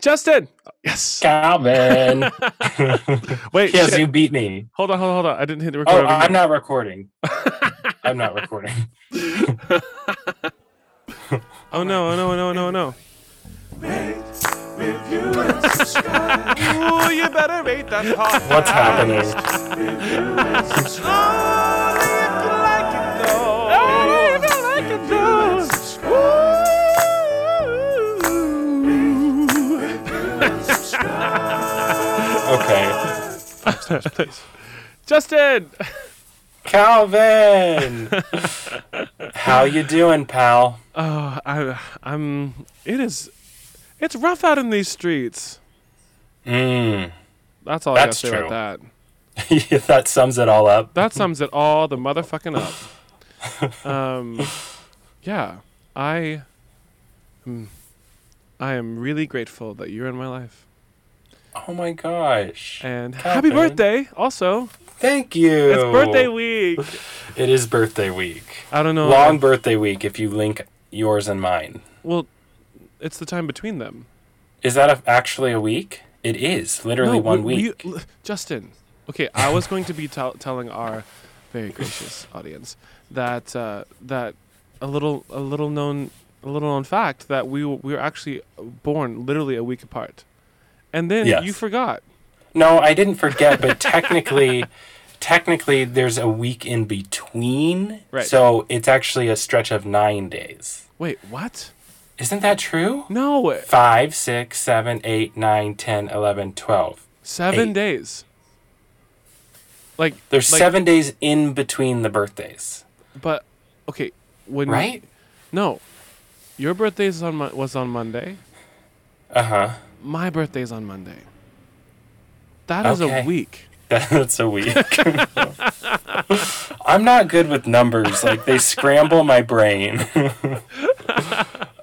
Justin. Yes. Calvin. Wait. yes, shit. you beat me. Hold on, hold on, hold on. I didn't hit the Oh. I'm not recording. I'm not recording. oh no! Oh no! Oh no! Oh, no! Oh, no! Ooh, you better rate that part. What's happening? Okay. Justin. Calvin. How you doing, pal? Oh, I, I'm. It is. It's rough out in these streets. Mm. That's all I gotta That's say true. about that. that sums it all up. That sums it all the motherfucking up. Um, yeah, I. I am really grateful that you're in my life. Oh my gosh. And happy birthday, also. Thank you. It's birthday week. It is birthday week. I don't know. Long birthday week if you link yours and mine. Well, it's the time between them. Is that a, actually a week? It is literally No, one we- week. we- l- Justin. Okay, I was going to be tell telling our very gracious audience that uh, that a little a little known a little known fact that we we were actually born literally a week apart, and then Yes. you forgot. No, I didn't forget, but technically, technically, there's a week in between. Right. So it's actually a stretch of nine days. Wait, what? Isn't that true? No, Five, six, seven, eight, nine, ten, eleven, twelve. seven Eight. days. Like There's like, seven days in between the birthdays, but okay, when right? No, your birthday is on was on Monday. Uh huh. My birthday's on Monday. That is Okay. a week. That's a week. I'm not good with numbers. Like they scramble my brain.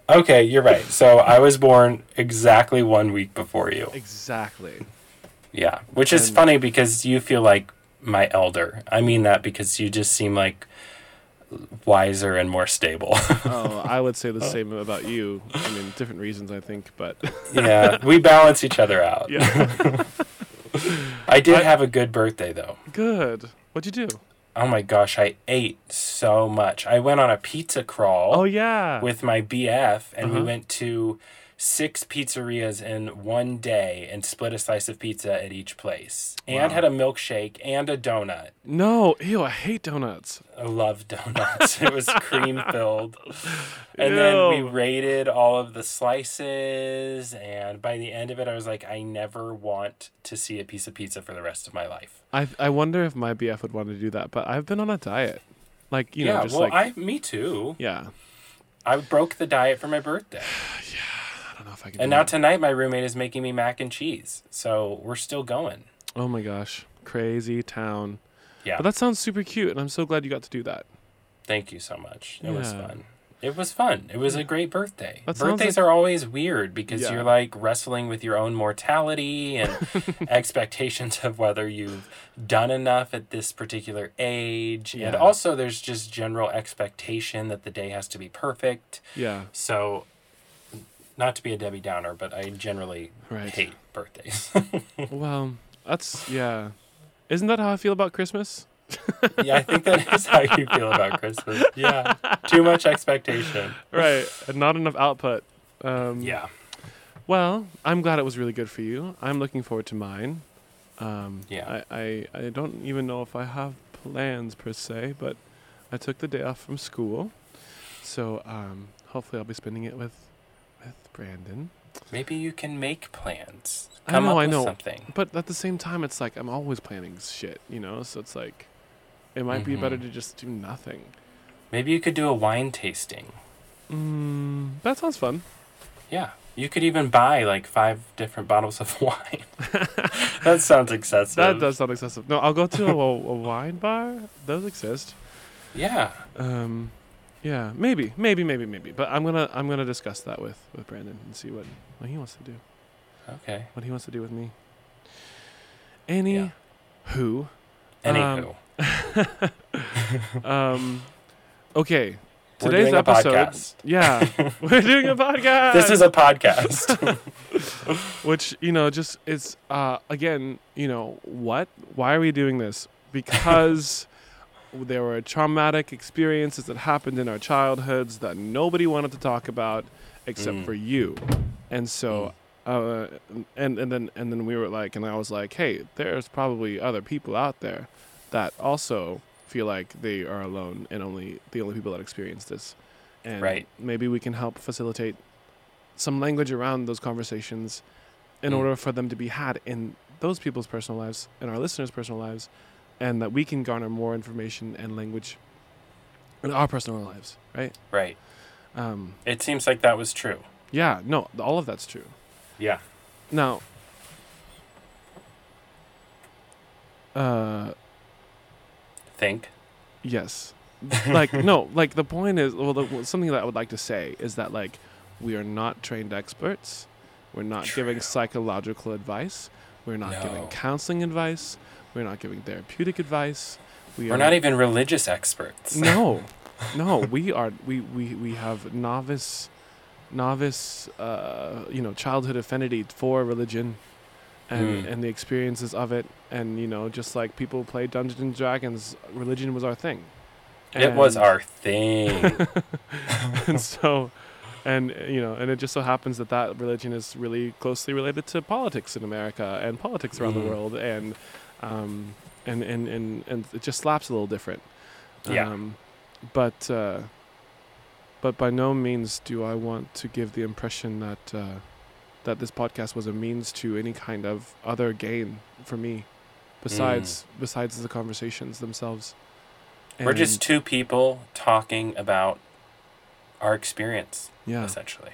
okay, you're right. So I was born exactly one week before you. Exactly. Yeah, which is And- funny because you feel like my elder. I mean that because you just seem like wiser and more stable. Oh, I would say the same about you. I mean, different reasons, I think, but yeah, we balance each other out. yeah. I did I- have a good birthday though. Good. What'd you do? Oh my gosh, I ate so much. I went on a pizza crawl. Oh yeah. with my BF, and we Uh-huh. went to six pizzerias in one day and split a slice of pizza at each place, and Wow. had a milkshake and a donut. no, ew, I hate donuts. I love donuts. it was cream filled. And then we Ew. rated all of the slices, and by the end of it, I was like, I never want to see a piece of pizza for the rest of my life. I I wonder if my BF would want to do that, but I've been on a diet. Like, you yeah, know, just well, like I me too. yeah. I broke the diet for my birthday. I don't know if I can And now that. tonight my roommate is making me mac and cheese. So we're still going. Oh my gosh. Crazy town. Yeah. But that sounds super cute and I'm so glad you got to do that. Thank you so much. It was fun. It was fun. It was a great birthday. That Birthdays like- are always weird because Yeah. you're like wrestling with your own mortality and expectations of whether you've done enough at this particular age. And also there's just general expectation that the day has to be perfect. Yeah. So not to be a Debbie Downer, but I generally Right. hate birthdays. Well, that's yeah. Isn't that how I feel about Christmas? yeah, I think that is how you feel about Christmas. Yeah. Too much expectation. right. And not enough output. Um, Yeah. Well, I'm glad it was really good for you. I'm looking forward to mine. Um, Yeah. I, I, I don't even know if I have plans per se, but I took the day off from school. So um, hopefully I'll be spending it with with Brandon. Maybe you can make plans. I Come know, up I with know. something. But at the same time, it's like I'm always planning shit, you know? So it's like, it might be better Mhm. to just do nothing. Maybe you could do a wine tasting. Mm, that sounds fun. Yeah. You could even buy like five different bottles of wine. that sounds excessive. That does sound excessive. No, I'll go to a, a wine bar. Those exist. Yeah. Um, yeah, maybe, maybe, maybe, maybe. But I'm gonna I'm gonna discuss that with with Brandon and see what what he wants to do, Okay. what he wants to do with me. Any, Yeah. who, Anywho. um, okay, We're Today's doing a episode. podcast. Yeah, we're doing a podcast. This is a podcast. which you know just is uh again you know what why are we doing this because there were traumatic experiences that happened in our childhoods that nobody wanted to talk about except Mm. for you and so uh and and then and then we were like and I was like hey there's probably other people out there that also feel like they are alone and only the only people that experience this and Right. maybe we can help facilitate some language around those conversations in Mm. order for them to be had in those people's personal lives and our listeners' personal lives, and that we can garner more information and language in our personal lives, right? right. Um, It seems like that was true. yeah, no, all of that's true. Yeah. Now, uh, Think. yes, like no, like the point is, well, the, something that I would like to say is that like we are not trained experts. We're not giving psychological advice. We're not giving counseling advice. We're not giving therapeutic advice. We We're are not even religious experts. No, no, we are. We we we have novice, novice. Uh, you know, childhood affinity for religion, and Mm. and the experiences of it, and you know, just like people play Dungeons and Dragons, religion was our thing. It was our thing. and so and you know and it just so happens that that religion is really closely related to politics in america and politics around Mhm. the world and um and and and, and it just slaps a little different Yeah. um but uh but by no means do i want to give the impression that uh that this podcast was a means to any kind of other gain for me besides besides the conversations themselves We're just two people talking about our experience, yeah essentially.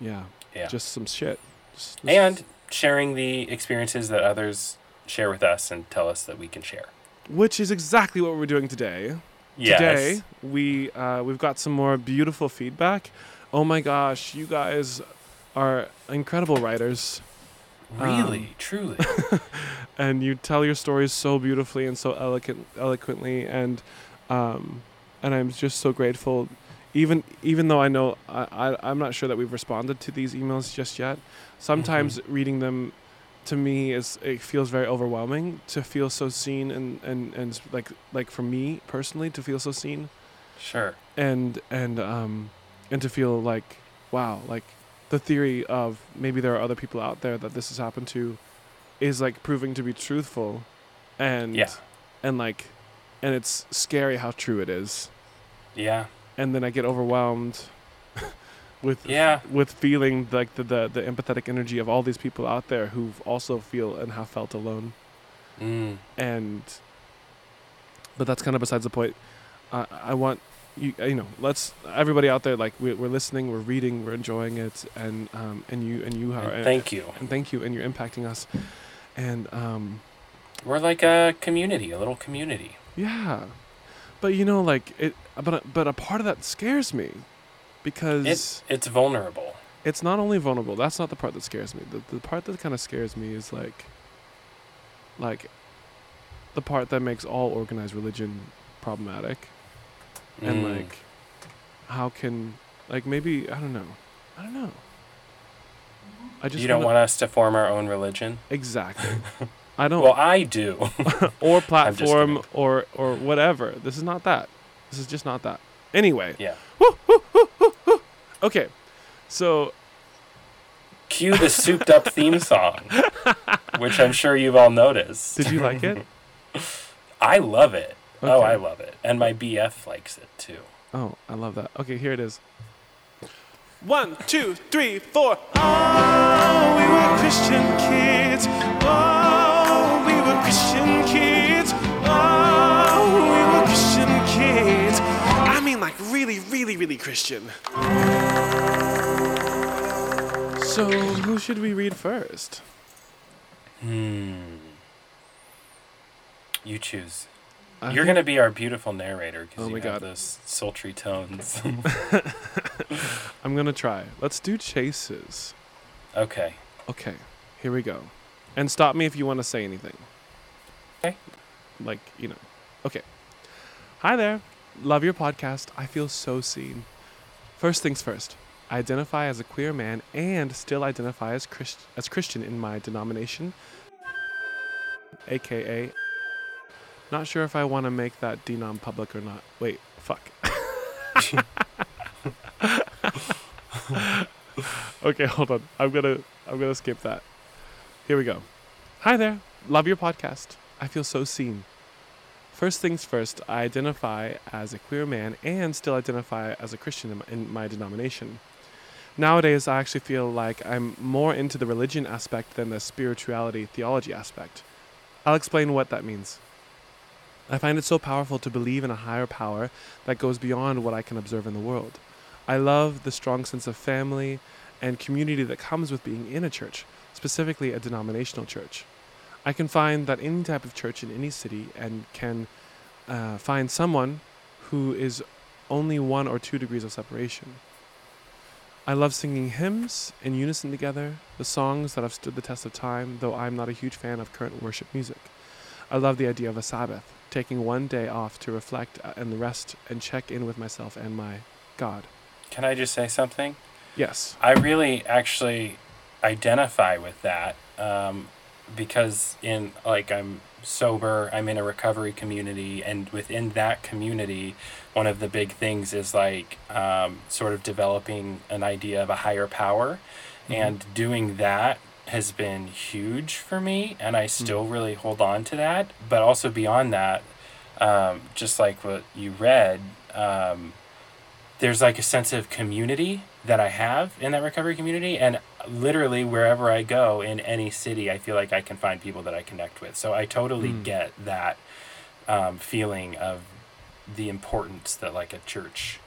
yeah Yeah. just some shit Just- just- and sharing the experiences that others share with us and tell us that we can share. which is exactly what we're doing today. Yes. Today we uh, we've got some more beautiful feedback. Oh my gosh, you guys are incredible writers, Really, Um, truly. and you tell your stories so beautifully and so eloquent, eloquently, and um, and I'm just so grateful. Even even though I know I, I I'm not sure that we've responded to these emails just yet. Sometimes reading them to me is it feels very overwhelming to feel so seen and and and like like for me personally to feel so seen Sure. and and um and to feel like wow like the theory of maybe there are other people out there that this has happened to is like proving to be truthful and Yeah. and like and it's scary how true it is Yeah. and then i get overwhelmed with Yeah. with feeling like the, the the empathetic energy of all these people out there who also feel and have felt alone Mm. and but that's kind of besides the point i i want you you know let's everybody out there like we're, we're listening we're reading we're enjoying it and um and you and you are And thank you. and thank you and you're impacting us and um We're like a community, a little community. yeah but you know like it but but a part of that scares me because It's it's vulnerable. it's not only vulnerable that's not the part that scares me. The, the part that kind of scares me is like like the part that makes all organized religion problematic. And Mm. like how can like maybe i don't know. I don't know. I just you don't wanna- want us to form our own religion? exactly. I don't Well, I do. or platform or or whatever. This is not that. This is just not that. Anyway. Yeah. Okay so Cue the souped up theme song, which I'm sure you've all noticed. did you like it I love it. Oh, I love it. And my BF likes it too. Oh, I love that. Okay, here it is. One, two, three, four. Oh, we were Christian kids. Oh, like really, really, really Christian. So, who should we read first? Hmm. You choose. I You're gonna be our beautiful narrator because Oh you my have God. those sultry tones. I'm gonna try. Let's do chases. okay. Okay, here we go. And stop me if you want to say anything. Okay. Like, you know. Okay. Hi there. Love your podcast. I feel so seen. First things first. I identify as a queer man and still identify as Christ- as Christian in my denomination, aka. Not sure if I want to make that denom public or not. Wait, fuck. okay, hold on. I'm gonna I'm gonna skip that. Here we go. Hi there. Love your podcast. I feel so seen. First things first, I identify as a queer man and still identify as a Christian in my, in my denomination. Nowadays, I actually feel like I'm more into the religion aspect than the spirituality theology aspect. I'll explain what that means. I find it so powerful to believe in a higher power that goes beyond what I can observe in the world. I love the strong sense of family and community that comes with being in a church, specifically a denominational church. I can find that any type of church in any city and can uh, find someone who is only one or two degrees of separation. I love singing hymns in unison together, the songs that have stood the test of time, though I'm not a huge fan of current worship music. I love the idea of a Sabbath, taking one day off to reflect uh, and rest and check in with myself and my God. Can I just say something? Yes. I really actually identify with that um, because in like I'm sober, I'm in a recovery community, and within that community, one of the big things is like um, sort of developing an idea of a higher power, Mhm. and doing that has been huge for me, and I still really hold on to that. But also beyond that, um, just like what you read. Um, there's like a sense of community that I have in that recovery community, and literally wherever I go in any city, I feel like I can find people that I connect with. So I totally Mm. get that um, feeling of the importance that like a church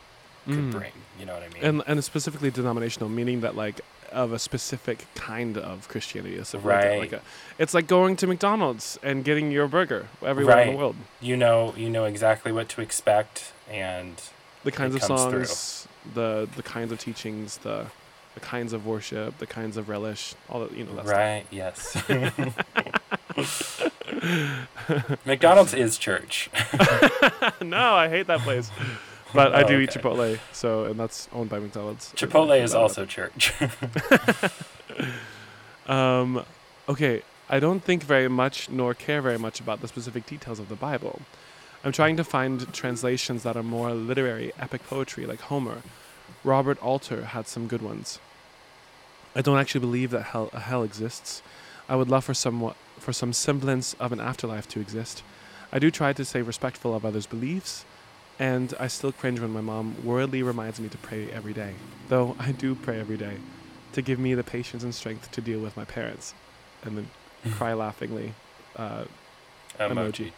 could Mm. bring. You know what I mean? And and specifically denominational, meaning that like of a specific kind of Christianity. Like Right. like a, it's like going to McDonald's and getting your burger everywhere in the world. you know, you know exactly what to expect, and The kinds of comes through. The the kinds of teachings, the the kinds of worship, the kinds of relish, all that you know. That stuff. right, yes. McDonald's is church. no, I hate that place. But I Oh, do eat. Chipotle, so and that's owned by McDonald's. Chipotle is also church. Um, okay, I don't think very much nor care very much about the specific details of the Bible. I'm trying to find translations that are more literary, epic poetry, like Homer. Robert Alter had some good ones. I don't actually believe that hell, a hell exists. I would love for somewhat for some semblance of an afterlife to exist. I do try to stay respectful of others' beliefs, and I still cringe when my mom worldly reminds me to pray every day. Though I do pray every day, to give me the patience and strength to deal with my parents, and then cry laughingly. Uh, Emoji.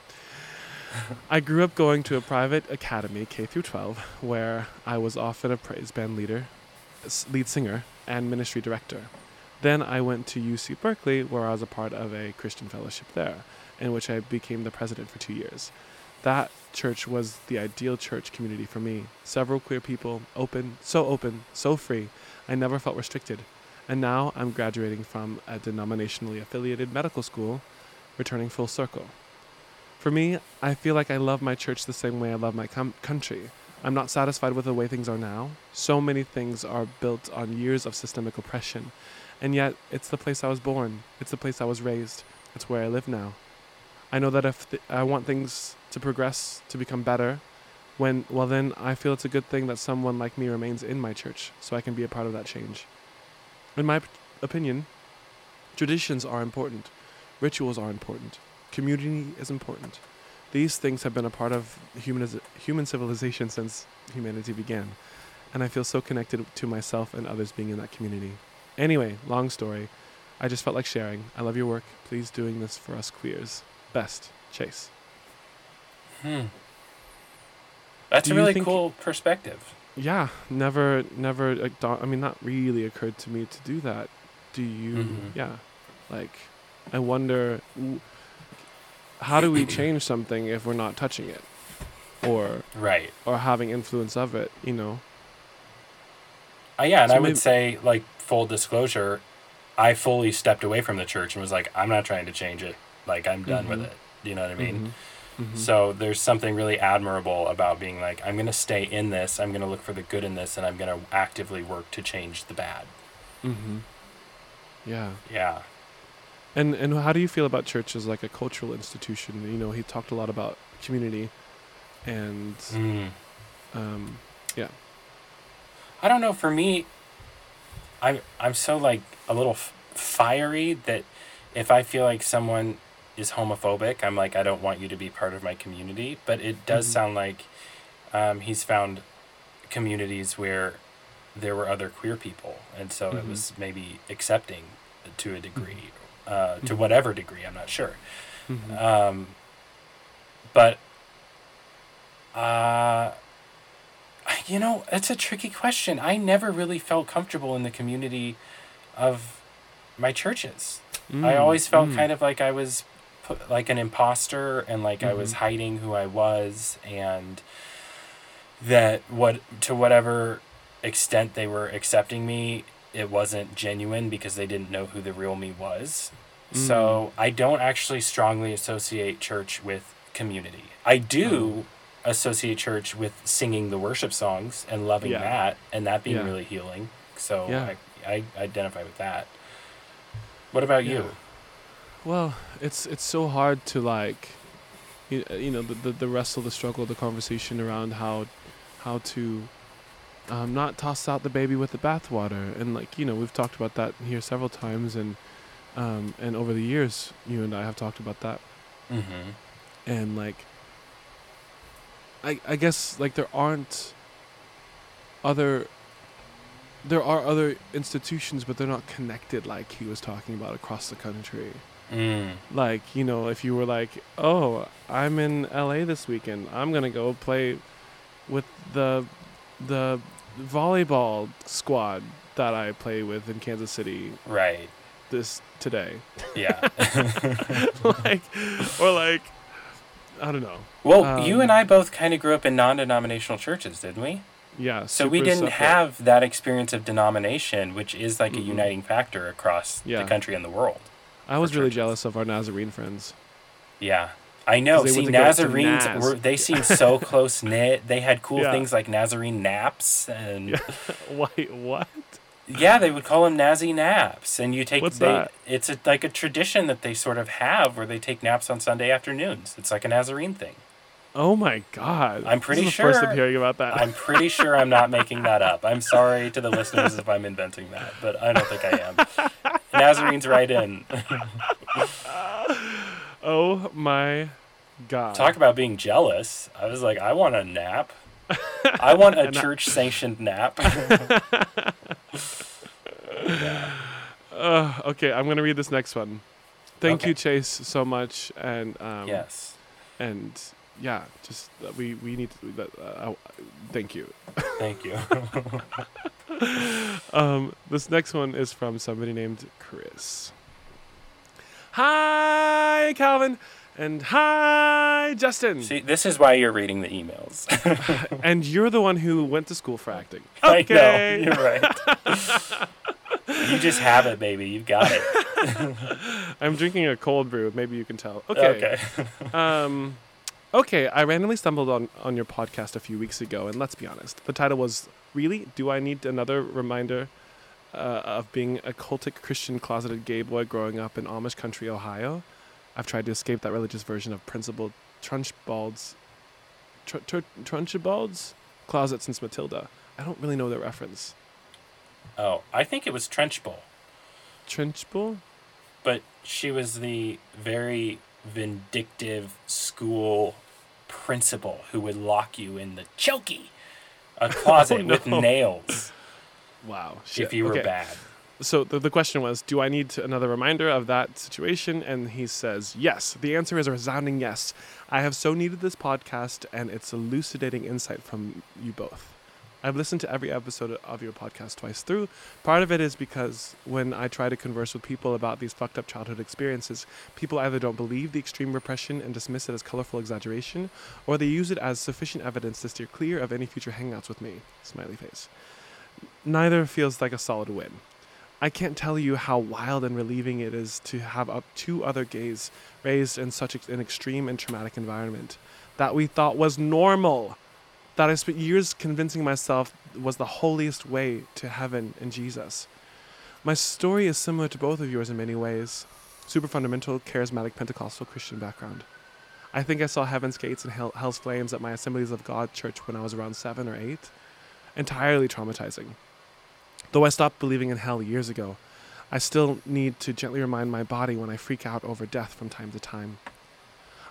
I grew up going to a private academy, K through 12, where I was often a praise band leader, lead singer, and ministry director. Then I went to UC Berkeley, where I was a part of a Christian fellowship there, in which I became the president for two years. That church was the ideal church community for me. Several queer people, open, so open, so free. I never felt restricted. And now I'm graduating from a denominationally affiliated medical school, returning full circle. For me, I feel like I love my church the same way I love my com- country. I'm not satisfied with the way things are now. So many things are built on years of systemic oppression. And yet, it's the place I was born. It's the place I was raised. It's where I live now. I know that if th- I want things to progress, to become better, when well then I feel it's a good thing that someone like me remains in my church so I can be a part of that change. In my p- opinion, traditions are important. Rituals are important. Community is important. These things have been a part of human, human civilization since humanity began, and I feel so connected to myself and others being in that community. Anyway, long story. I just felt like sharing. I love your work. Please doing this for us queers. Best, Chase. Hmm. That's Do a really cool perspective. Yeah, never, never. I mean, not really occurred to me to do that. Do you? Mhm. Yeah, like, I wonder, how do we change something if we're not touching it, or Right. or having influence of it? You know. Uh, yeah, and So I would say, like, full disclosure, I fully stepped away from the church and was like, I'm not trying to change it. Like, I'm done with Mhm. it. You know what I mean? Mhm. So there's something really admirable about being like, I'm going to stay in this, I'm going to look for the good in this, and I'm going to actively work to change the bad. Mm-hmm. Yeah. Yeah. And and how do you feel about church as like a cultural institution? You know, he talked a lot about community, and Mm. um, yeah. I don't know. For me, I'm I'm so like a little f- fiery that if I feel like someone is homophobic, I'm like I don't want you to be part of my community. But it does Mhm. sound like um, he's found communities where there were other queer people, and so it Mhm. was maybe accepting to a degree, uh, to Mhm. whatever degree. I'm not sure. mhm. Um, but, uh, you know, it's a tricky question. I never really felt comfortable in the community of my churches. I Mm, always felt mm. kind of like I was put, like an imposter and like I was Mhm. hiding who I was and that what to whatever extent they were accepting me it wasn't genuine because they didn't know who the real me was. Mm. So I don't actually strongly associate church with community. I do oh. associate church with singing the worship songs and loving Yeah. that and that being Yeah. really healing. So Yeah. I, I identify with that. What about you? Well, it's it's so hard to like, you, you know, the, the the wrestle, the struggle, the conversation around how, how to, um, not toss out the baby with the bathwater, and like you know, we've talked about that here several times, and, um, and over the years, you and I have talked about that, Mm-hmm. and like, I I guess like there aren't. Other. There are other institutions, but they're not connected like he was talking about across the country. Mm. like you know if you were like oh i'm in la this weekend i'm gonna go play with the the volleyball squad that i play with in kansas city Right. this today Yeah. like or like i don't know well, you Um, and I both kind of grew up in non-denominational churches, didn't we? yeah So we didn't separate. have that experience of denomination, which is like a Mm-mm. uniting factor across Yeah. the country and the world. i was really churches. jealous of our nazarene friends Yeah. I know. See, went to go to Nazarenes Naz. were they seem so close knit. They had cool Yeah. things like Nazarene naps and Yeah. wait what yeah, they would call them Nazi naps. And you take What's they, that? it's a, like a tradition that they sort of have where they take naps on Sunday afternoons. It's like a Nazarene thing. oh my god I'm This pretty is the first sure- i'm hearing about that I'm pretty sure I'm not making that up. I'm sorry to the listeners if I'm inventing that, but I don't think I am. Nazarenes right in. oh my god Talk about being jealous. I was like, I want a nap. I want a church sanctioned nap. Uh, okay, I'm gonna read this next one. Thank Okay. you, Chase, so much, and um, yes. and yeah, just uh, we we need to. That, uh, uh, thank you. Thank you. Um, this next one is from somebody named Chris. Hi, Calvin, and hi, Justin. See, this is why you're reading the emails. and you're the one who went to school for acting. I Okay. know. You're right. you just have it, baby. You've got it. I'm drinking a cold brew. Maybe you can tell. Okay. Okay. Um, okay, I randomly stumbled on, on your podcast a few weeks ago, and let's be honest, the title was Really? Do I need another reminder uh, of being a cultic Christian closeted gay boy growing up in Amish country, Ohio? I've tried to escape that religious version of Principal Trunchbald's Tr- Tr- Trunchbald's closet since Matilda. I don't really know the reference. Oh, I think it was Trunchbull, Trunchbull? but she was the very vindictive school principal who would lock you in the chokey, a closet Oh, with nails Wow. if you were Okay. bad. So the, the question was, do I need another reminder of that situation? And he says, yes. The answer is a resounding yes. I have so needed this podcast, and it's elucidating insight from you both. I've listened to every episode of your podcast twice through. Part of it is because when I try to converse with people about these fucked up childhood experiences, people either don't believe the extreme repression and dismiss it as colorful exaggeration, or they use it as sufficient evidence to steer clear of any future hangouts with me. Smiley face. Neither feels like a solid win. I can't tell you how wild and relieving it is to have up two other gays raised in such an extreme and traumatic environment that we thought was normal. That I spent years convincing myself was the holiest way to heaven and Jesus. My story is similar to both of yours in many ways. Super fundamental, charismatic, Pentecostal Christian background. I think I saw Heaven's Gates and Hell, Hell's Flames at my Assemblies of God church when I was around seven or eight. Entirely traumatizing. Though I stopped believing in hell years ago, I still need to gently remind my body when I freak out over death from time to time.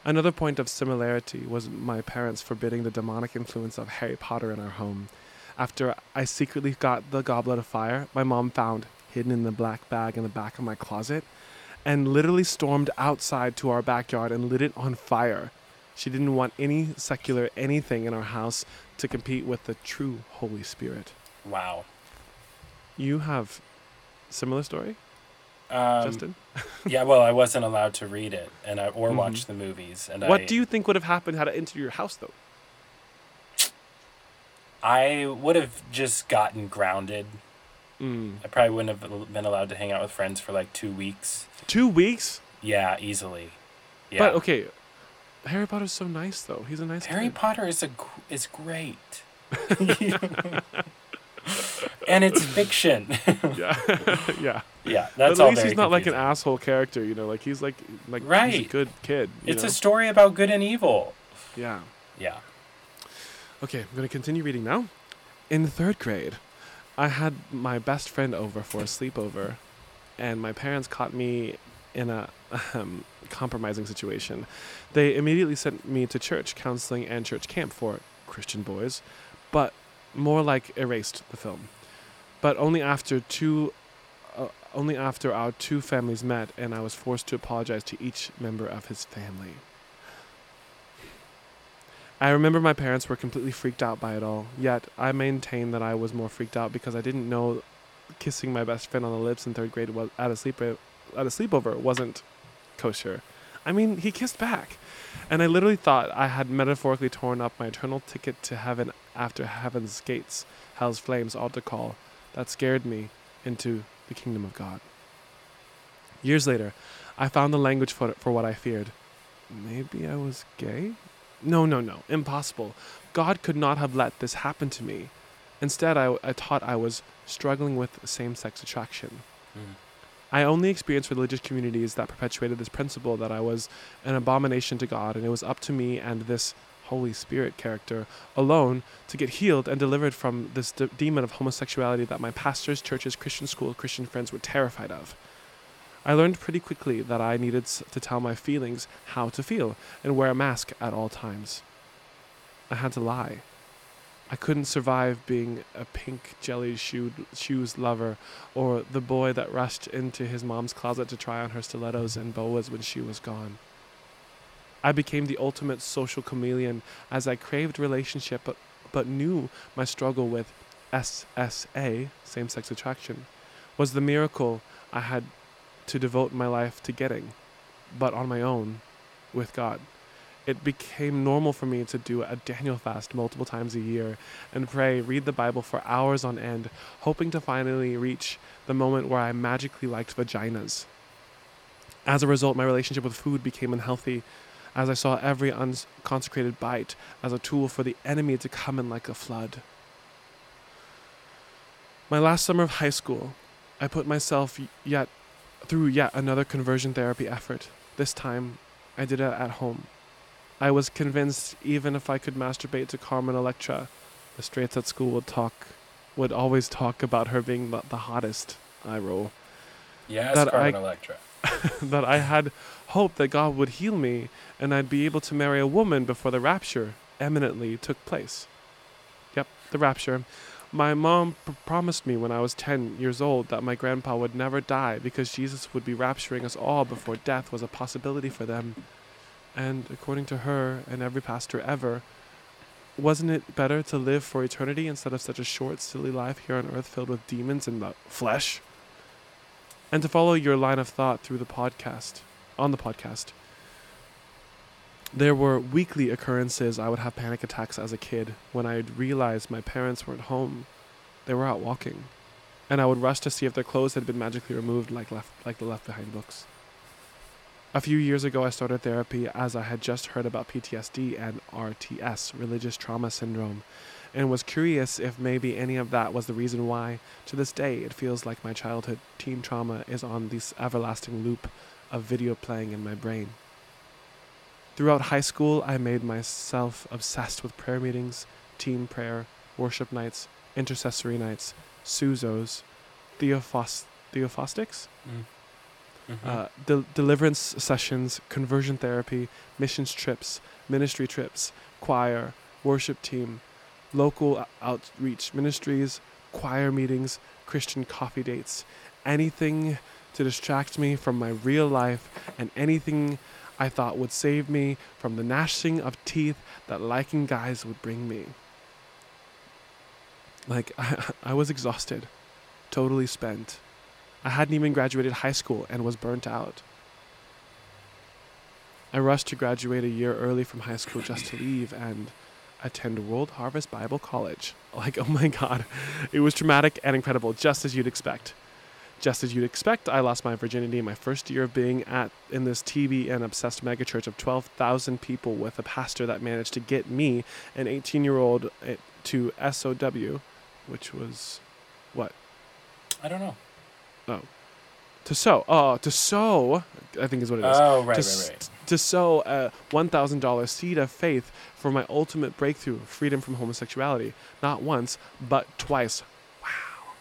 Another point of similarity was my parents forbidding the demonic influence of Harry Potter in our home. After I secretly got the Goblet of Fire, my mom found hidden in the black bag in the back of my closet and literally stormed outside to our backyard and lit it on fire. She didn't want any secular anything in our house to compete with the true Holy Spirit. Wow. You have similar story, Um, Justin? yeah, well, I wasn't allowed to read it and I, or Mhm. watch the movies. And What I, do you think would have happened had it entered your house though? I would have just gotten grounded. Mm. I probably wouldn't have been allowed to hang out with friends for like two weeks. Two weeks? Yeah, easily. Yeah. But okay, Harry Potter's so nice though. He's a nice Harry kid. Potter is a is great. and it's fiction. yeah, yeah. yeah, But that's at all least he's not like an asshole character, you know. Like he's like like right. he's a good kid. you It's know? a story about good and evil. yeah. Yeah. Okay, I'm gonna continue reading now. In third grade, I had my best friend over for a sleepover, and my parents caught me in a um, compromising situation. They immediately sent me to church counseling and church camp for Christian boys, but more like erased the film. But only after two, uh, only after our two families met, and I was forced to apologize to each member of his family. I remember my parents were completely freaked out by it all, yet I maintain that I was more freaked out because I didn't know kissing my best friend on the lips in third grade was at a sleep at a sleepover wasn't kosher. I mean, he kissed back. And I literally thought I had metaphorically torn up my eternal ticket to heaven after heaven's gates, hell's flames altar call that scared me into the kingdom of God. Years later, I found the language for, for what I feared. Maybe I was gay? No, no, no. Impossible. God could not have let this happen to me. Instead, I, I thought I was struggling with same sex attraction. Mm. I only experienced religious communities that perpetuated this principle that I was an abomination to God, and it was up to me and this Holy Spirit character alone to get healed and delivered from this de- demon of homosexuality that my pastors, churches, Christian school, Christian friends were terrified of. I learned pretty quickly that I needed to tell my feelings how to feel and wear a mask at all times. I had to lie. I couldn't survive being a pink jelly shoe shoes lover or the boy that rushed into his mom's closet to try on her stilettos and boas when she was gone. I became the ultimate social chameleon as I craved relationship but, but knew my struggle with SSA, same sex attraction, was the miracle I had to devote my life to getting, but on my own, with God. It became normal for me to do a Daniel fast multiple times a year and pray, read the Bible for hours on end, hoping to finally reach the moment where I magically liked vaginas. As a result, my relationship with food became unhealthy as I saw every unconsecrated bite as a tool for the enemy to come in like a flood. My last summer of high school, I put myself yet through yet another conversion therapy effort. This time, I did it at home. I was convinced even if I could masturbate to Carmen Electra, the straights at school would talk, would always talk about her being the, the hottest. I roll. Yes, That Carmen I- Electra. that I had hope that God would heal me and I'd be able to marry a woman before the rapture eminently took place. Yep, the rapture. My mom pr- promised me when I was 10 years old that my grandpa would never die because Jesus would be rapturing us all before death was a possibility for them. And according to her and every pastor ever, wasn't it better to live for eternity instead of such a short, silly life here on earth filled with demons and the flesh? And to follow your line of thought through the podcast, on the podcast, there were weekly occurrences I would have panic attacks as a kid when I'd realize my parents weren't home. They were out walking. and I would rush to see if their clothes had been magically removed like left like the left behind books. A few years ago I started therapy as I had just heard about PTSD and RTS, religious trauma syndrome, and was curious if maybe any of that was the reason why, to this day, it feels like my childhood teen trauma is on this everlasting loop of video playing in my brain. Throughout high school, I made myself obsessed with prayer meetings, teen prayer, worship nights, intercessory nights, Sozos, Theophos- Theophostics, Mm. Mhm. uh, de- deliverance sessions, conversion therapy, missions trips, ministry trips, choir, worship team, local outreach ministries, choir meetings, Christian coffee dates, anything to distract me from my real life and anything I thought would save me from the gnashing of teeth that liking guys would bring me. Like, I, I was exhausted, totally spent. I hadn't even graduated high school and was burnt out. I rushed to graduate a year early from high school just to leave and attend World Harvest Bible College. Like, oh my god, it was traumatic and incredible, just as you'd expect. Just as you'd expect, I lost my virginity in my first year of being at in this TV and obsessed megachurch of 12,000 people with a pastor that managed to get me, an 18-year-old, eh, to SOW, which was what? I don't know. Oh. To sow. Oh, to sow, I think is what it is. Oh, right, to, right, right. To sow a $1,000 seed of faith for my ultimate breakthrough, freedom from homosexuality. Not once, but twice. Wow.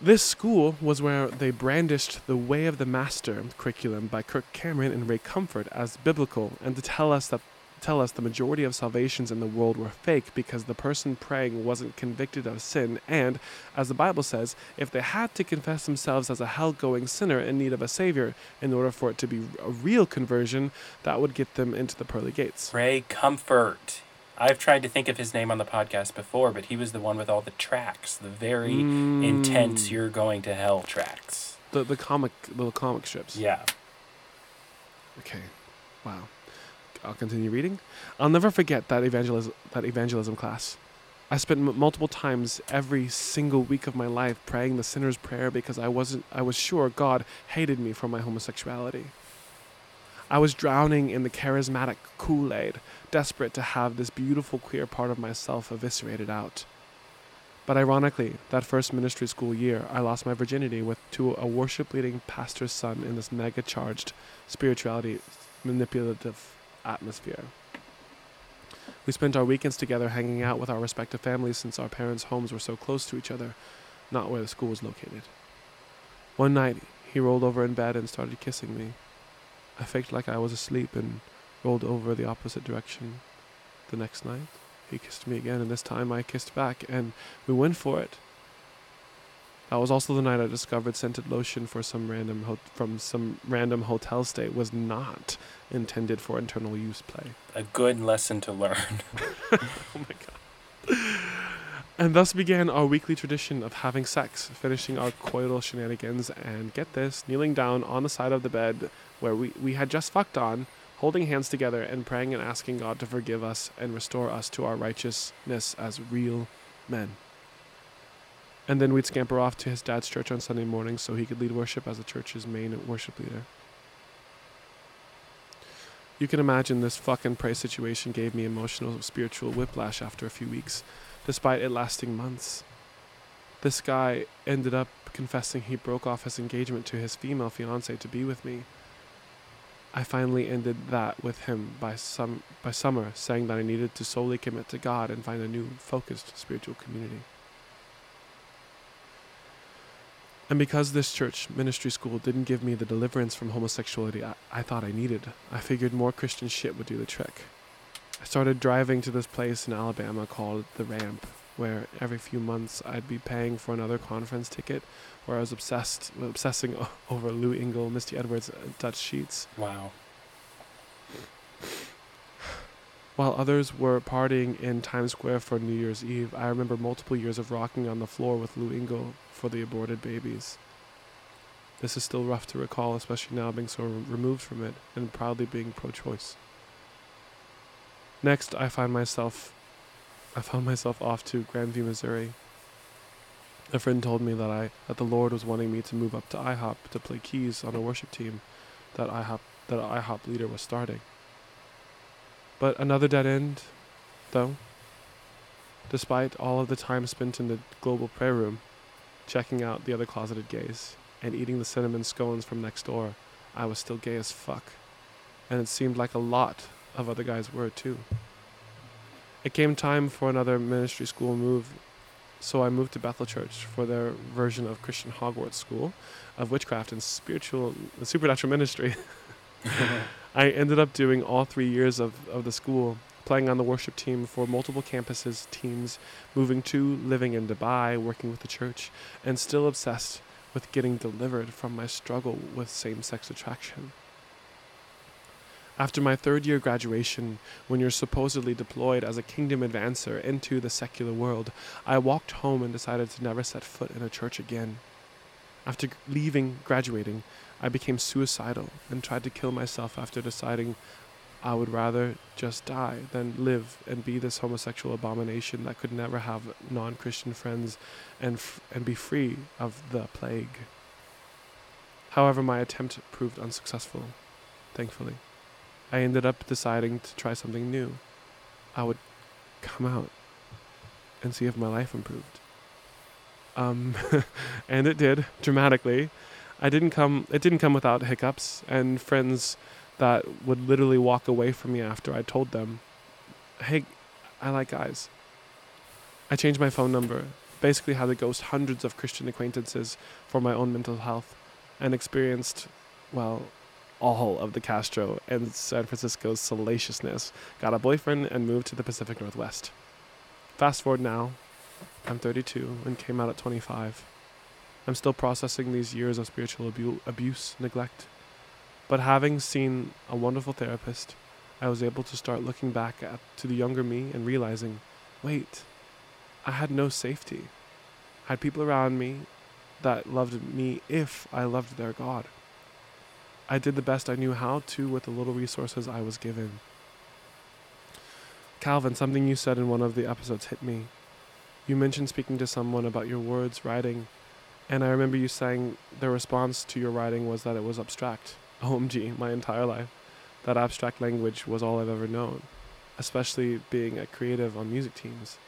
This school was where they brandished the Way of the Master curriculum by Kirk Cameron and Ray Comfort as biblical, and to tell us that tell us the majority of salvations in the world were fake because the person praying wasn't convicted of sin and as the bible says if they had to confess themselves as a hell-going sinner in need of a savior in order for it to be a real conversion that would get them into the pearly gates Ray Comfort. I've tried to think of his name on the podcast before, but he was the one with all the tracks, the very intense Mm. "You're Going to Hell" tracks. the, the comic little comic strips Yeah. Okay. Wow. I'll continue reading. I'll never forget that evangelism that evangelism class. I spent m- multiple times every single week of my life praying the sinner's prayer because I wasn't I was sure God hated me for my homosexuality. I was drowning in the charismatic Kool-Aid, desperate to have this beautiful queer part of myself eviscerated out. But ironically, that first ministry school year, I lost my virginity with to a worship leading pastor's son in this mega charged spirituality manipulative atmosphere. We spent our weekends together hanging out with our respective families since our parents' homes were so close to each other, not where the school was located. One night, he rolled over in bed and started kissing me. I faked like I was asleep and rolled over the opposite direction. The next night, he kissed me again, and this time I kissed back, and we went for it. That was also the night I discovered scented lotion for some random ho- from some random hotel stay was not intended for internal use play. A good lesson to learn. Oh my god. And thus began our weekly tradition of having sex, finishing our coital shenanigans, and get this, kneeling down on the side of the bed where we, we had just fucked on, holding hands together and praying and asking God to forgive us and restore us to our righteousness as real men. And then we'd scamper off to his dad's church on Sunday mornings so he could lead worship as the church's main worship leader. You can imagine this fucking pray situation gave me emotional spiritual whiplash after a few weeks, despite it lasting months. This guy ended up confessing he broke off his engagement to his female fiance to be with me. I finally ended that with him by some by summer, saying that I needed to solely commit to God and find a new focused spiritual community. And because this church ministry school didn't give me the deliverance from homosexuality I, I thought I needed, I figured more Christian shit would do the trick. I started driving to this place in Alabama called The Ramp, where every few months I'd be paying for another conference ticket, where I was obsessed obsessing over Lou Engle, Misty Edwards, and Dutch Sheets, Wow. While others were partying in Times Square for New Year's Eve. I remember multiple years of rocking on the floor with Lou Engle for the aborted babies. This is still rough to recall, especially now being so removed from it and proudly being pro-choice. Next, I find myself, I found myself off to Grandview, Missouri. a friend told me that I that the Lord was wanting me to move up to IHOP to play keys on a worship team that IHOP that IHOP leader was starting. But another dead end, though. Despite all of the time spent in the global prayer room, checking out the other closeted gays, and eating the cinnamon scones from next door, I was still gay as fuck. And it seemed like a lot of other guys were too. It came time for another ministry school move, so I moved to Bethel Church for their version of Christian Hogwarts School of witchcraft and spiritual and supernatural ministry. I ended up doing all three years of, of the school, playing on the worship team for multiple campuses, teams, moving to, living in Dubai, working with the church, and still obsessed with getting delivered from my struggle with same sex attraction. After my third year graduation, when you're supposedly deployed as a kingdom advancer into the secular world, I walked home and decided to never set foot in a church again. After leaving, graduating, I became suicidal and tried to kill myself after deciding I would rather just die than live and be this homosexual abomination that could never have non Christian friends and, f- and be free of the plague. However, my attempt proved unsuccessful, thankfully. I ended up deciding to try something new. I would come out and see if my life improved. Um, and it did dramatically. I didn't come. It didn't come without hiccups and friends that would literally walk away from me after I told them, "Hey, I like guys." I changed my phone number. Basically, had to ghost hundreds of Christian acquaintances for my own mental health, and experienced, well, all of the Castro and San Francisco's salaciousness. Got a boyfriend and moved to the Pacific Northwest. Fast forward now, I'm 32 and came out at 25. I'm still processing these years of spiritual abu- abuse, neglect. But having seen a wonderful therapist, I was able to start looking back at to the younger me and realizing, wait, I had no safety. I had people around me that loved me if I loved their God. I did the best I knew how to with the little resources I was given. Calvin, something you said in one of the episodes hit me. You mentioned speaking to someone about your words, writing, and I remember you saying the response to your writing was that it was abstract. OMG, my entire life. That abstract language was all I've ever known, especially being a creative on music teams.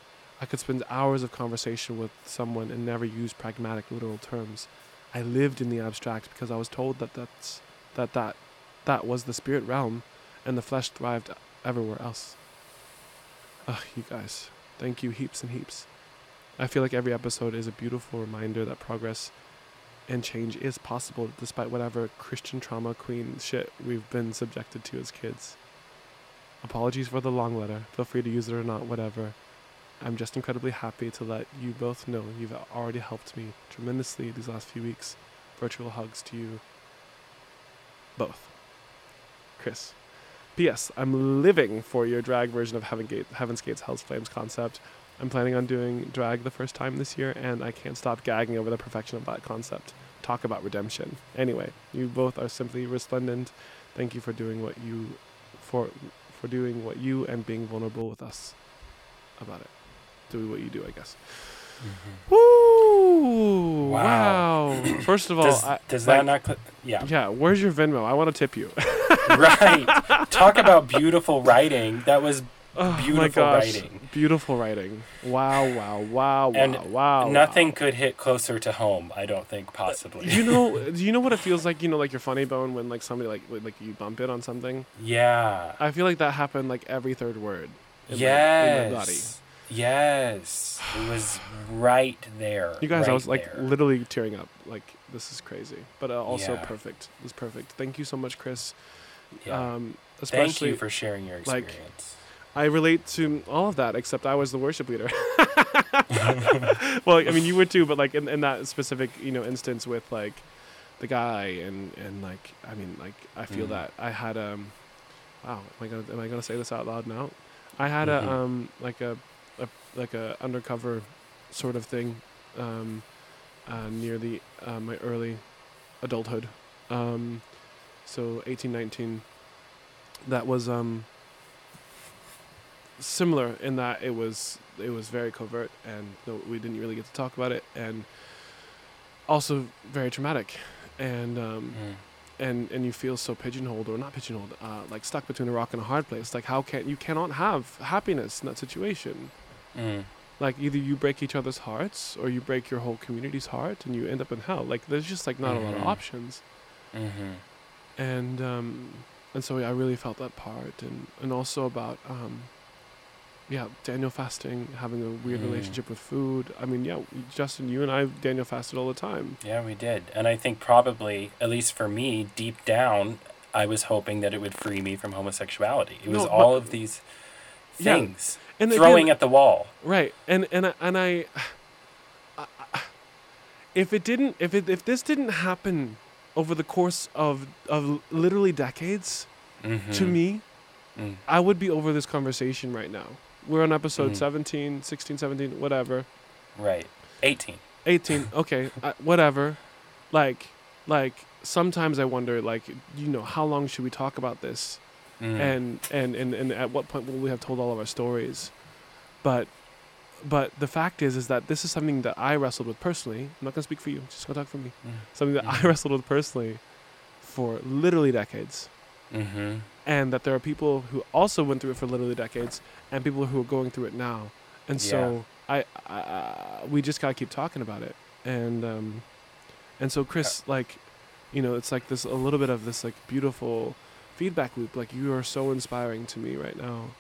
I could spend hours of conversation with someone and never use pragmatic literal terms. I lived in the abstract because I was told that that's that that that was the spirit realm and the flesh thrived everywhere else. Ugh, you guys. Thank you heaps and heaps. I feel like every episode is a beautiful reminder that progress and change is possible despite whatever Christian trauma queen shit we've been subjected to as kids. Apologies for the long letter. Feel free to use it or not, whatever. I'm just incredibly happy to let you both know you've already helped me tremendously these last few weeks. Virtual hugs to you both. Chris. P.S. I'm living for your drag version of Heaven Gate, Heaven's Gates Hell's Flames concept. I'm planning on doing drag the first time this year, and I can't stop gagging over the perfection of that concept. Talk about redemption. Anyway, you both are simply resplendent. Thank you for doing what you, for, for doing what you and being vulnerable with us about it. Do what you do, I guess. Mhm. Woo! Wow. Wow. First of all, Does, I, does like- that not? Cl- yeah. yeah. Where's your Venmo? I want to tip you. right. Talk about beautiful writing. That was Oh my Beautiful gosh. writing. Beautiful writing. Wow, wow, wow, And wow, wow. nothing wow. could hit closer to home. I don't think possibly. You know, do you know what it feels like? You know, like your funny bone when like somebody like like you bump it on something. yeah. I feel like that happened like every third word. In my, in my body. Yes. Yes. It was right there. You guys, I was like there. literally tearing up. Like this is crazy, but uh, also Yeah. perfect. It was perfect. Thank you so much, Chris. Yeah. Um, Thank you for sharing your like, experience. I relate to all of that, except I was the worship leader. well, I mean, you were too, but like in, in that specific, you know, instance with like the guy and and like, I mean, like I feel Mm. that I had um, wow, am I gonna am I gonna say this out loud now? I had Mhm. a um like a, a like a undercover sort of thing, um, uh, near the uh, my early adulthood, um, so eighteen nineteen. That was um similar in that it was it was very covert and we didn't really get to talk about it and also very traumatic and um, Mm. and and you feel so pigeonholed or not pigeonholed uh, like stuck between a rock and a hard place like how can you cannot have happiness in that situation Mm. like either you break each other's hearts or you break your whole community's heart and you end up in hell like there's just like not a lot of Mhm. options Mm-hmm. and um and so I really felt that part and and also about um yeah Daniel fasting having a weird Mm. relationship with food I mean yeah Justin you and I Daniel fasted all the time Yeah, we did. And I think probably, at least for me, deep down, I was hoping that it would free me from homosexuality. It was No, but- all of these Yeah. things and throwing again, at the wall. right and and I- and I, I I- if it didn't if it if this didn't happen over the course of of literally decades Mm-hmm. to me Mm. I would be over this conversation right now we're on episode Mhm. 17 16 17 whatever Right. 18. 18 okay uh, whatever like like sometimes i wonder like you know how long should we talk about this Mm. and, and and and at what point will we have told all of our stories but but the fact is is that this is something that i wrestled with personally i'm not going to speak for you just going to talk for me Mm. something that i Mhm. wrestled with personally for literally decades Mm-hmm. and that there are people who also went through it for literally decades and people who are going through it now. And so I, I, I we just gotta keep talking about it. And um and so chris like you know it's like this a little bit of this like beautiful feedback loop. Like you are so inspiring to me right now.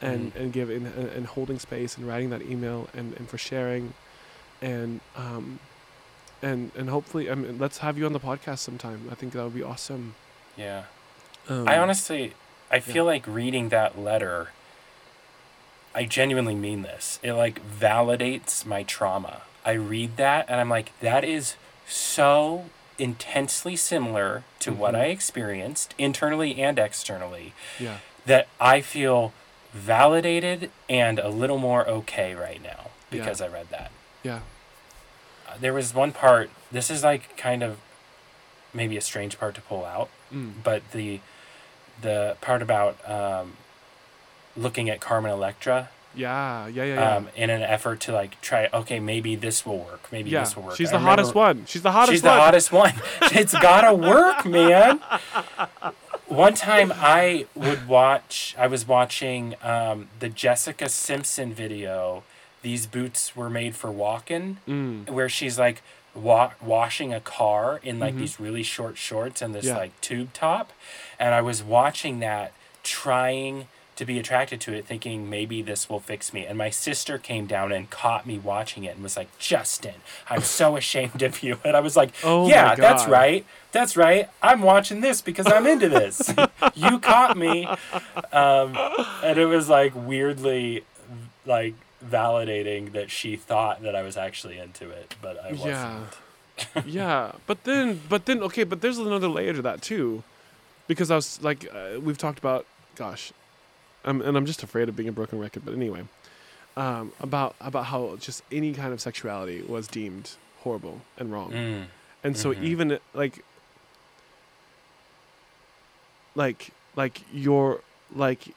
And Mhm. and giving and, and holding space and writing that email and and for sharing. And um and and hopefully i mean let's have you on the podcast sometime. I think that would be awesome. Yeah. Um, I honestly, I feel like reading that letter, I genuinely mean this. It like validates my trauma. I read that and I'm like, that is so intensely similar to what Mhm. I experienced internally and externally yeah that I feel validated and a little more okay right now Yeah. because I read that. yeah Uh, There was one part, this is like kind of maybe a strange part to pull out, mm. but the the part about um, looking at Carmen Electra yeah yeah yeah yeah um, in an effort to like try okay maybe this will work maybe yeah, this will work she's the hottest one. She's the hottest she's one. the hottest one it's gotta work man one time I would watch I was watching um, the Jessica Simpson video these boots were made for walking Mm. where she's like wa- washing a car in like Mhm. these really short shorts and this Yeah. like tube top. And i was watching that trying to be attracted to it thinking maybe this will fix me. And my sister came down and caught me watching it and was like justin i'm so ashamed of you. And i was like Oh yeah that's right. That's right. I'm watching this because i'm into this. You caught me. Um, and it was like weirdly like validating that she thought that I was actually into it, but I wasn't. Yeah. yeah, but then, but then, okay, but there's another layer to that too, because I was like, uh, we've talked about, gosh, um, and I'm just afraid of being a broken record. But anyway, um, about about how just any kind of sexuality was deemed horrible and wrong, Mm. and so Mhm. even like, like, like your like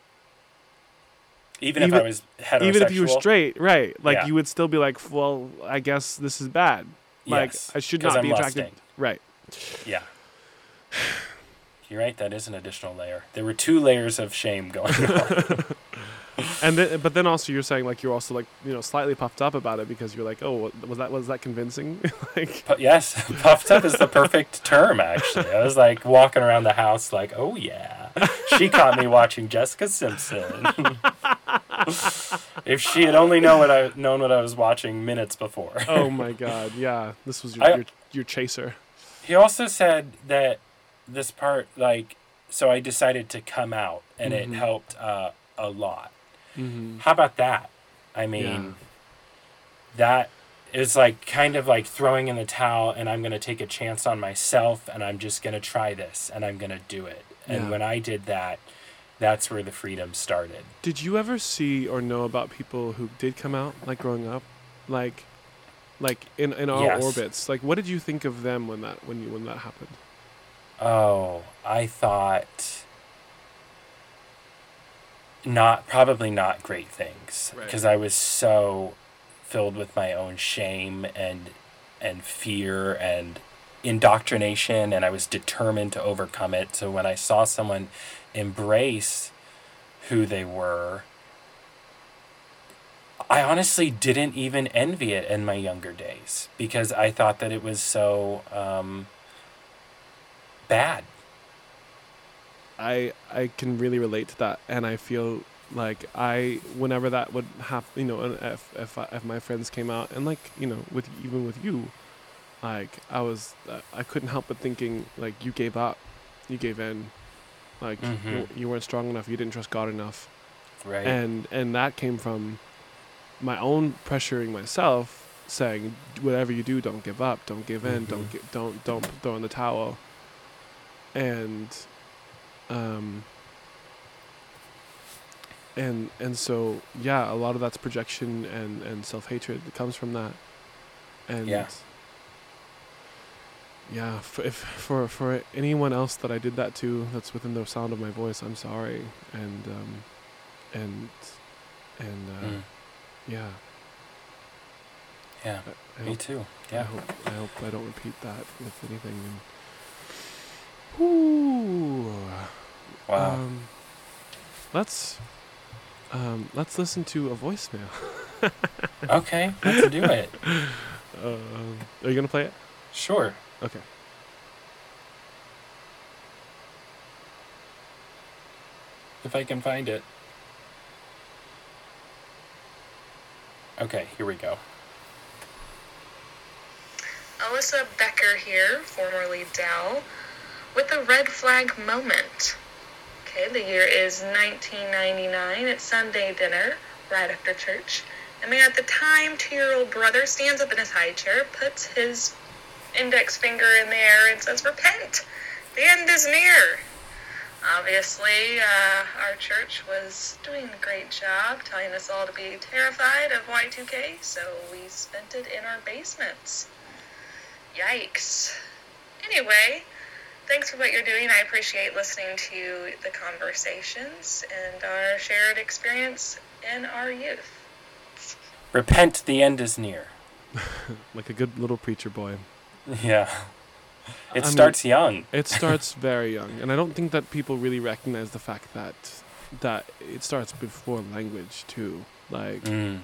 Even, if I was heterosexual. even if you were straight, right? Like Yeah. you would still be like, well, I guess this is bad. Like yes, I should not I'm be attracted. lusting. Right. Yeah. You're right. That is an additional layer. There were two layers of shame going on. And then, but then also you're saying like you're also like you know slightly puffed up about it because you're like, oh, was that was that convincing? like, yes, puffed up is the perfect term. Actually, I was like walking around the house, like, oh yeah, she caught me watching Jessica Simpson. If she had only known what I known what I was watching minutes before. oh my god, yeah, this was your I- your, your chaser. He also said that this part, like, so I decided to come out, and Mhm. it helped uh, a lot. Mm-hmm. How about that? I mean, that is like kind of like throwing in the towel, and I'm gonna take a chance on myself, and I'm just gonna try this, and I'm gonna do it. And Yeah. when I did that, that's where the freedom started. Did you ever see or know about people who did come out like growing up, like, like in in our Yes. orbits? Like, what did you think of them when that when you when that happened? Oh, I thought not probably not great things Right. because I was so filled with my own shame and and fear and indoctrination and I was determined to overcome it. So when I saw someone embrace who they were, I honestly didn't even envy it in my younger days because I thought that it was so um, bad. I I can really relate to that, and I feel like I whenever that would happen, you know, if if I, if my friends came out, and like you know, with even with you, like I was I couldn't help but thinking like you gave up, you gave in, like you, Mhm. you weren't strong enough, you didn't trust God enough, Right. and and that came from my own pressuring myself, saying whatever you do, don't give up, don't give in, don't Mhm. gi- don't don't throw in the towel, and um and and so yeah a lot of that's projection and and self-hatred that comes from that and Yeah. Yeah f- if for for anyone else that i did that to that's within the sound of my voice i'm sorry and um and and uh, Mm. yeah Yeah. I, I Me hope, too. I Yeah. hope i hope i don't repeat that with anything and Whew. Wow. Um, let's um, let's listen to a voicemail. okay, let's do it. Um, are you gonna play it? Sure. Okay. If I can find it. Okay, here we go. Alyssa Becker here, formerly Dell, with a red flag moment. Okay, the year is 1999. It's Sunday dinner, right after church. And my at the time two year old brother stands up in his high chair, puts his index finger in the air, and says, Repent! The end is near! Obviously, uh, our church was doing a great job telling us all to be terrified of Y2K, so we spent it in our basements. Yikes. Anyway, thanks for what you're doing. I appreciate listening to the conversations and our shared experience in our youth. Repent, the end is near. Like a good little preacher boy. Yeah. It I mean- starts young. It starts very young, and I don't think that people really recognize the fact that that it starts before language too. Like Mm.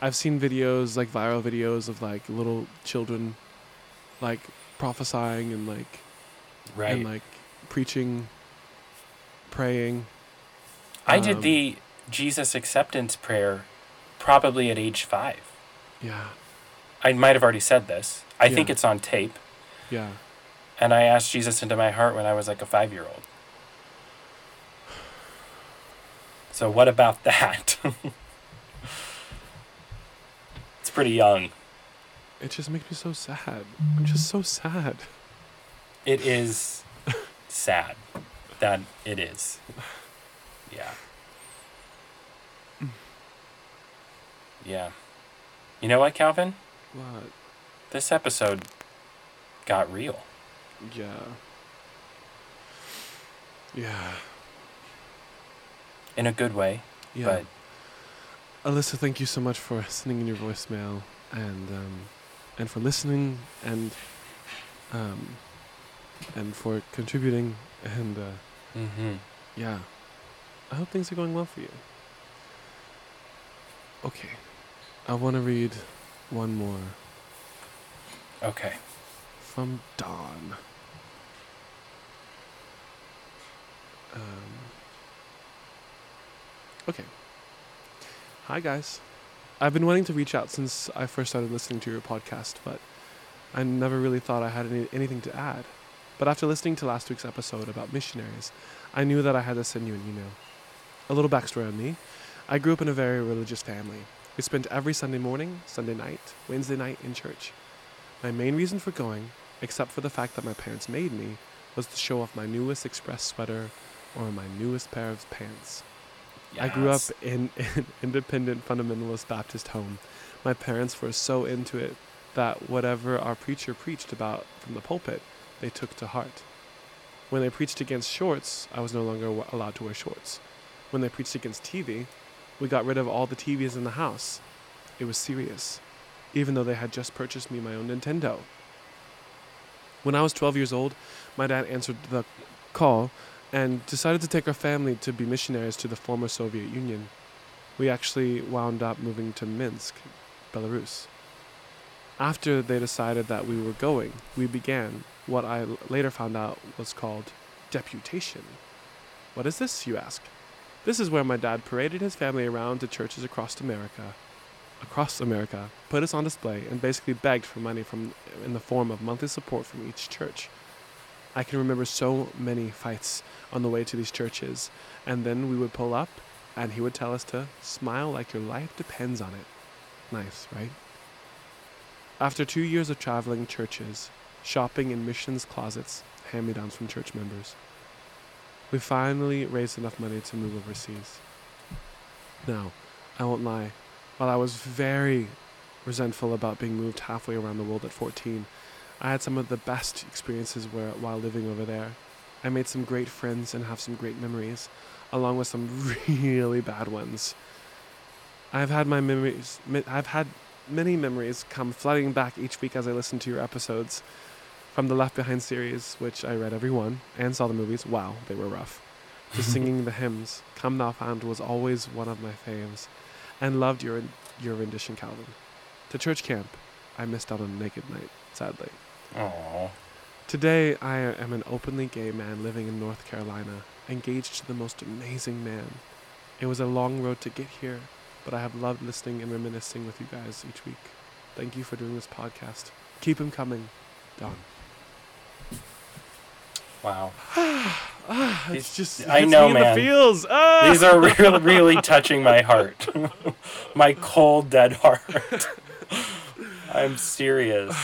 I've seen videos, like viral videos of like little children, like prophesying and like Right. and like preaching, praying. I did um, the Jesus acceptance prayer probably at age five. Yeah, I might have already said this. I think it's on tape. yeah. And I asked Jesus into my heart when I was like a five year old. So, what about that? it's pretty young. It just makes me so sad. I'm just so sad. It is sad that it is. Yeah. Mm. Yeah. You know what, Calvin? What? This episode got real. Yeah. Yeah. In a good way, Yeah. but Alyssa, thank you so much for sending in your voicemail and um, and for listening and um, and for contributing and uh, hmm yeah. I hope things are going well for you. Okay. I want to read one more okay. from Don. Um, okay. Hi, guys. I've been wanting to reach out since I first started listening to your podcast, but I never really thought I had any, anything to add. But after listening to last week's episode about missionaries, I knew that I had to send you an email. A little backstory on me I grew up in a very religious family. We spent every Sunday morning, Sunday night, Wednesday night in church. My main reason for going, except for the fact that my parents made me, was to show off my newest Express sweater or my newest pair of pants. I grew up in an independent fundamentalist Baptist home. My parents were so into it that whatever our preacher preached about from the pulpit, they took to heart. When they preached against shorts, I was no longer allowed to wear shorts. when they preached against TV, we got rid of all the TVs in the house. It was serious, even though they had just purchased me my own Nintendo. When I was 12 years old, my dad answered the call and decided to take our family to be missionaries to the former Soviet Union. We actually wound up moving to Minsk, Belarus. After they decided that we were going, we began what I later found out was called deputation. What is this, you ask? This is where my dad paraded his family around to churches across America. Across America, put us on display, and basically begged for money from in the form of monthly support from each church. I can remember so many fights on the way to these churches, and then we would pull up, and he would tell us to smile like your life depends on it. Nice, right? After two years of traveling churches, shopping in missions closets, hand me downs from church members, we finally raised enough money to move overseas. Now, I won't lie, while I was very resentful about being moved halfway around the world at 14, I had some of the best experiences where, while living over there. I made some great friends and have some great memories, along with some really bad ones. I've had my memories. I've had many memories come flooding back each week as I listen to your episodes, from the Left Behind series, which I read every one and saw the movies. Wow, they were rough. To singing the hymns, "Come Thou Fount" was always one of my faves, and loved your your rendition, Calvin. To church camp, I missed out on a Naked Night, sadly. Aww. Today, I am an openly gay man living in North Carolina, engaged to the most amazing man. It was a long road to get here, but I have loved listening and reminiscing with you guys each week. Thank you for doing this podcast. Keep him coming. Don. Wow. It's These- just I know, me in the man. feels. Ah! These are really, really touching my heart. my cold, dead heart. I'm serious.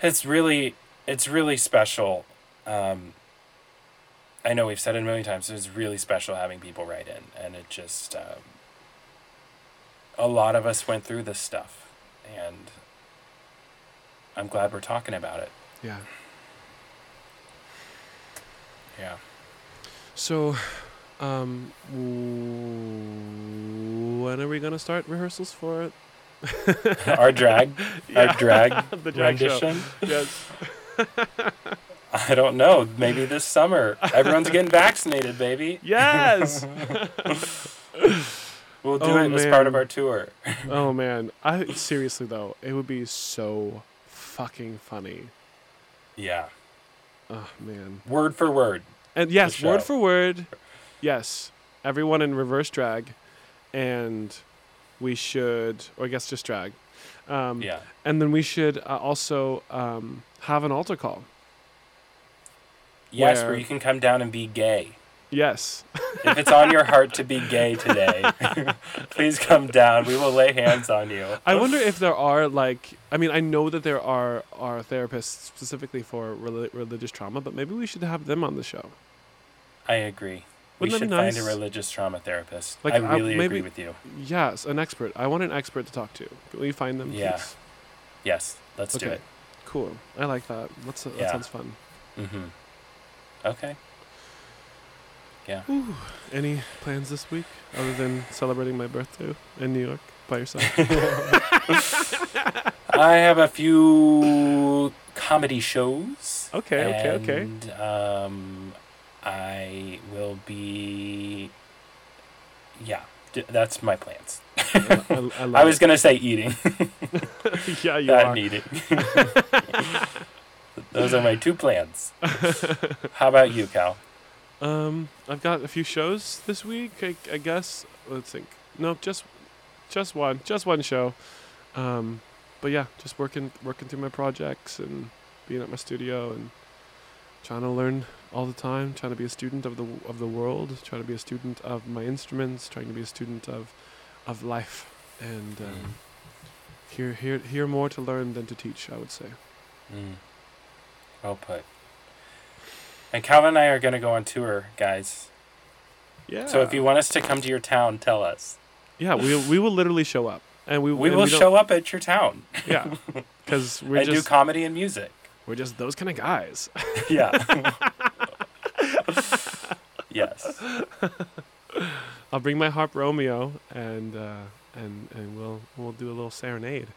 It's really, it's really special. Um, I know we've said it a million times. It's really special having people write in, and it just, um, a lot of us went through this stuff, and I'm glad we're talking about it. yeah. Yeah. So, um, when are we gonna start rehearsals for it? Our drag, Yeah. our drag the drag show. Yes. I don't know. Maybe this summer. Everyone's getting vaccinated, baby. Yes. We'll do Oh, it as part of our tour. oh man, I seriously though, it would be so fucking funny. Yeah. Oh man. Word for word. And yes, word for word, yes, everyone in reverse drag, and we should, or I guess just drag. Um, Yeah. And then we should uh, also um, have an altar call. Yes, Where- where you can come down and be gay. Yes. If it's on your heart to be gay today, please come down. We will lay hands on you. I wonder if there are like I mean I know that there are are therapists specifically for reli- religious trauma, but maybe we should have them on the show. I agree. Wouldn't we should be find a religious trauma therapist. Like, I I- really maybe- agree with you. Yes, an expert. I want an expert to talk to. Can we find them? Yeah. please? Yes, let's do Okay. it. Cool. I like that. That's that Yeah. sounds fun. Mm-hmm. Okay. Yeah. Any plans this week other than celebrating my birthday in New York by yourself? I have a few comedy shows. Okay, okay, okay. And, Um, I will be. Yeah, d- that's my plans. I, I, I I was it. gonna say eating, yeah, you not are. eating. Those are my two plans. How about you, Cal? Um, I've got a few shows this week. I, I guess. Let's think. No, just, just one, just one show. Um, but yeah, just working, working through my projects and being at my studio and trying to learn all the time. Trying to be a student of the of the world. Trying to be a student of my instruments. Trying to be a student of, of life. And um, Mm. here, here, here more to learn than to teach. I would say. Mm. Well put. And Calvin and I are gonna go on tour, guys. Yeah. So if you want us to come to your town, tell us. yeah, we we will literally show up, and we We and will don't- show up at your town Yeah, because and do comedy and music. we're just those kind of guys. Yeah. yes. I'll bring my harp Romeo, and uh, and and we'll we'll do a little serenade.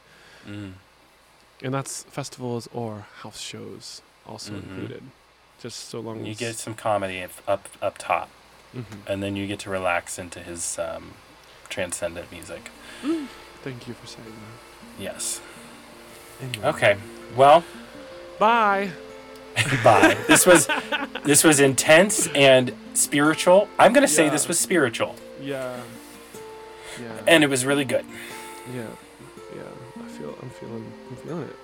Mm. And that's festivals or house shows also Mhm. included. Just so long You as get some comedy up up, top, Mhm. and then you get to relax into his um, transcendent music. Thank you for saying that. Yes. Anyway. Okay. Well, Bye. bye. this was this was intense and spiritual. I'm gonna say Yeah. this was spiritual, Yeah. Yeah. and it was really good. yeah. Yeah. I feel. I'm feeling. I'm feeling it.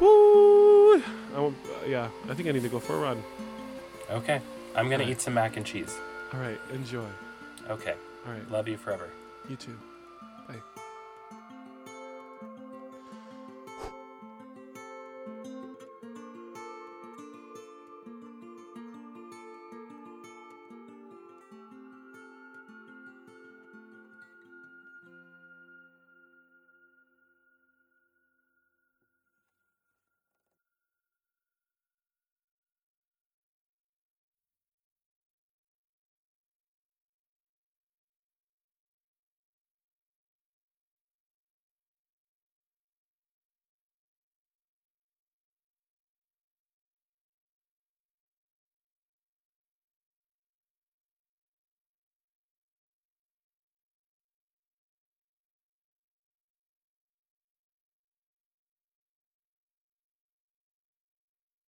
Woo! I won't, uh, yeah. I think I need to go for a run. Okay. I'm gonna eat some mac and cheese. All right. Enjoy. Okay. All right. Love you forever. You too.